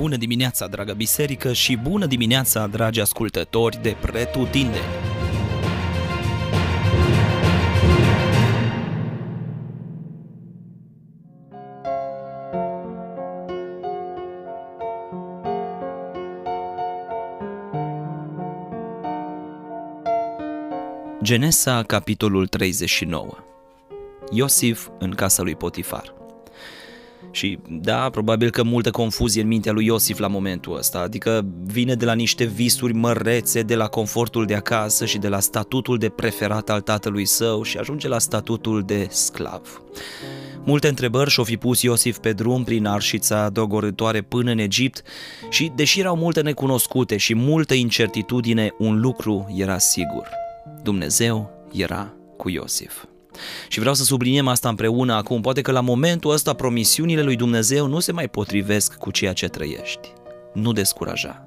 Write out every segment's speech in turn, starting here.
Bună dimineața, dragă biserică, și bună dimineața, dragi ascultători de Pretutinde! Genesa, capitolul 39 Iosif în casa lui Potifar și da, probabil că multă confuzie în mintea lui Iosif la momentul ăsta, adică vine de la niște visuri mărețe, de la confortul de acasă și de la statutul de preferat al tatălui său și ajunge la statutul de sclav. Multe întrebări și-o fi pus Iosif pe drum prin arșița dogorătoare până în Egipt și, deși erau multe necunoscute și multă incertitudine, un lucru era sigur. Dumnezeu era cu Iosif. Și vreau să subliniem asta împreună acum. Poate că la momentul ăsta promisiunile lui Dumnezeu nu se mai potrivesc cu ceea ce trăiești. Nu descuraja.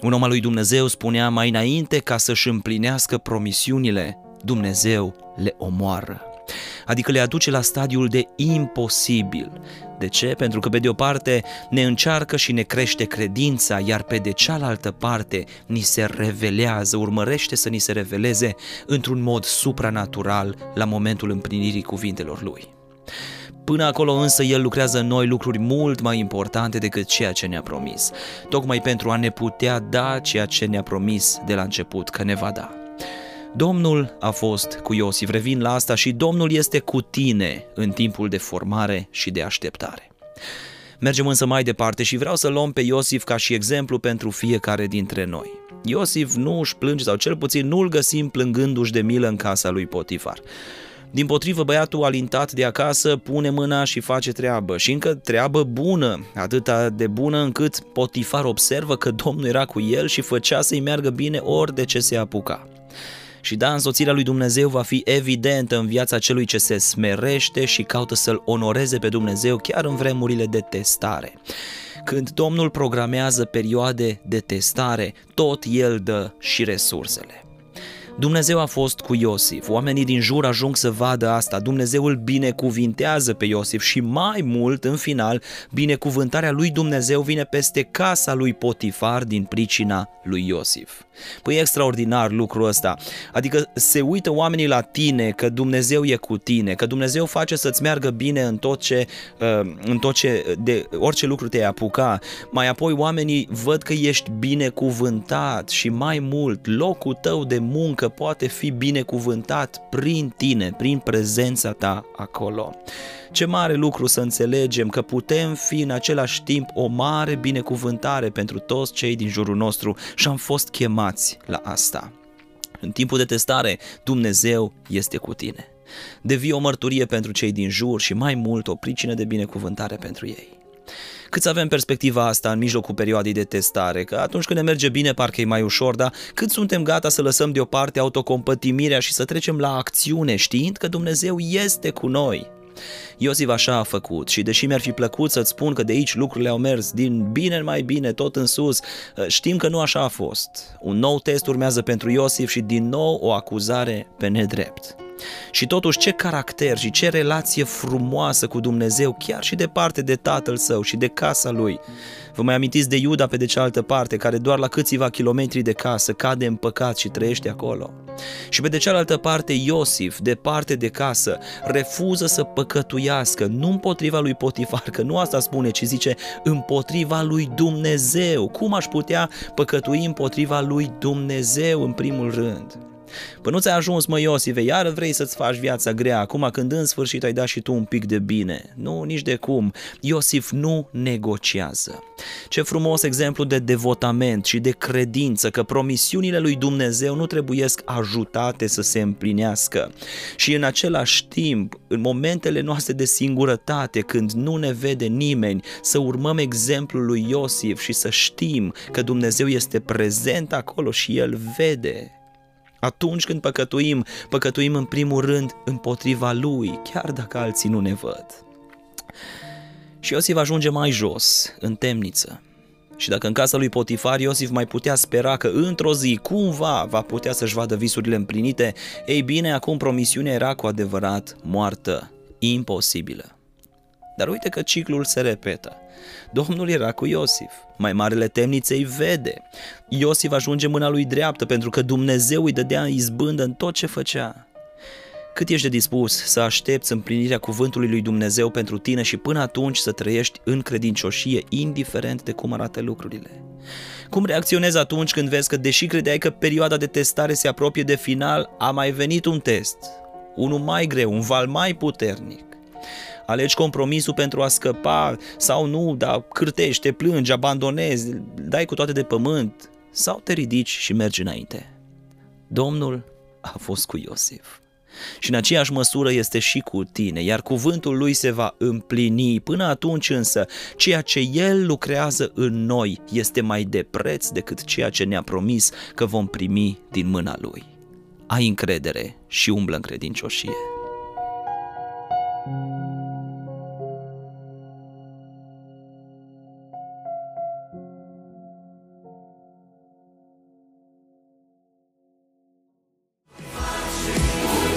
Un om al lui Dumnezeu spunea mai înainte ca să-și împlinească promisiunile, Dumnezeu le omoară adică le aduce la stadiul de imposibil. De ce? Pentru că pe de o parte ne încearcă și ne crește credința, iar pe de cealaltă parte ni se revelează, urmărește să ni se reveleze într-un mod supranatural la momentul împlinirii cuvintelor lui. Până acolo însă El lucrează în noi lucruri mult mai importante decât ceea ce ne-a promis, tocmai pentru a ne putea da ceea ce ne-a promis de la început că ne va da. Domnul a fost cu Iosif, revin la asta și Domnul este cu tine în timpul de formare și de așteptare. Mergem însă mai departe și vreau să luăm pe Iosif ca și exemplu pentru fiecare dintre noi. Iosif nu își plânge sau cel puțin nu îl găsim plângându-și de milă în casa lui Potifar. Din potrivă, băiatul alintat de acasă pune mâna și face treabă și încă treabă bună, atâta de bună încât Potifar observă că Domnul era cu el și făcea să-i meargă bine ori de ce se apuca. Și da, însoțirea lui Dumnezeu va fi evidentă în viața celui ce se smerește și caută să-L onoreze pe Dumnezeu chiar în vremurile de testare. Când Domnul programează perioade de testare, tot El dă și resursele. Dumnezeu a fost cu Iosif. Oamenii din jur ajung să vadă asta. Dumnezeu îl binecuvintează pe Iosif și mai mult, în final, binecuvântarea lui Dumnezeu vine peste casa lui Potifar din pricina lui Iosif. Păi e extraordinar lucrul ăsta. Adică se uită oamenii la tine că Dumnezeu e cu tine, că Dumnezeu face să-ți meargă bine în tot ce, uh, în tot ce de orice lucru te apuca. Mai apoi oamenii văd că ești binecuvântat și mai mult locul tău de muncă poate fi binecuvântat prin tine, prin prezența ta acolo. Ce mare lucru să înțelegem că putem fi în același timp o mare binecuvântare pentru toți cei din jurul nostru și am fost chemați la asta. În timpul de testare, Dumnezeu este cu tine. Devii o mărturie pentru cei din jur și mai mult o pricină de binecuvântare pentru ei. Cât să avem perspectiva asta în mijlocul perioadei de testare, că atunci când ne merge bine parcă e mai ușor, dar cât suntem gata să lăsăm deoparte autocompătimirea și să trecem la acțiune știind că Dumnezeu este cu noi. Iosif așa a făcut și deși mi-ar fi plăcut să-ți spun că de aici lucrurile au mers din bine în mai bine, tot în sus, știm că nu așa a fost. Un nou test urmează pentru Iosif și din nou o acuzare pe nedrept. Și totuși ce caracter și ce relație frumoasă cu Dumnezeu, chiar și departe de tatăl său și de casa lui. Vă mai amintiți de Iuda pe de cealaltă parte, care doar la câțiva kilometri de casă cade în păcat și trăiește acolo. Și pe de cealaltă parte Iosif, departe de casă, refuză să păcătuiască, nu împotriva lui Potifar, că nu asta spune, ci zice împotriva lui Dumnezeu. Cum aș putea păcătui împotriva lui Dumnezeu în primul rând? Până nu ți-a ajuns, mă Iosive, iar vrei să-ți faci viața grea, acum când în sfârșit ai dat și tu un pic de bine. Nu, nici de cum. Iosif nu negociază. Ce frumos exemplu de devotament și de credință că promisiunile lui Dumnezeu nu trebuiesc ajutate să se împlinească. Și în același timp, în momentele noastre de singurătate, când nu ne vede nimeni, să urmăm exemplul lui Iosif și să știm că Dumnezeu este prezent acolo și El vede. Atunci când păcătuim, păcătuim în primul rând împotriva lui, chiar dacă alții nu ne văd. Și Iosif ajunge mai jos, în temniță. Și dacă în casa lui Potifar Iosif mai putea spera că într-o zi, cumva, va putea să-și vadă visurile împlinite, ei bine, acum promisiunea era cu adevărat moartă, imposibilă. Dar uite că ciclul se repetă. Domnul era cu Iosif. Mai marele temnițe îi vede. Iosif ajunge mâna lui dreaptă pentru că Dumnezeu îi dădea izbândă în tot ce făcea. Cât ești de dispus să aștepți împlinirea cuvântului lui Dumnezeu pentru tine și până atunci să trăiești în credincioșie, indiferent de cum arată lucrurile? Cum reacționezi atunci când vezi că, deși credeai că perioada de testare se apropie de final, a mai venit un test, unul mai greu, un val mai puternic? Alegi compromisul pentru a scăpa sau nu, dar cârtești, te plângi, abandonezi, dai cu toate de pământ sau te ridici și mergi înainte. Domnul a fost cu Iosif. Și în aceeași măsură este și cu tine, iar cuvântul lui se va împlini. Până atunci însă, ceea ce el lucrează în noi este mai de preț decât ceea ce ne-a promis că vom primi din mâna lui. Ai încredere și umblă în credincioșie.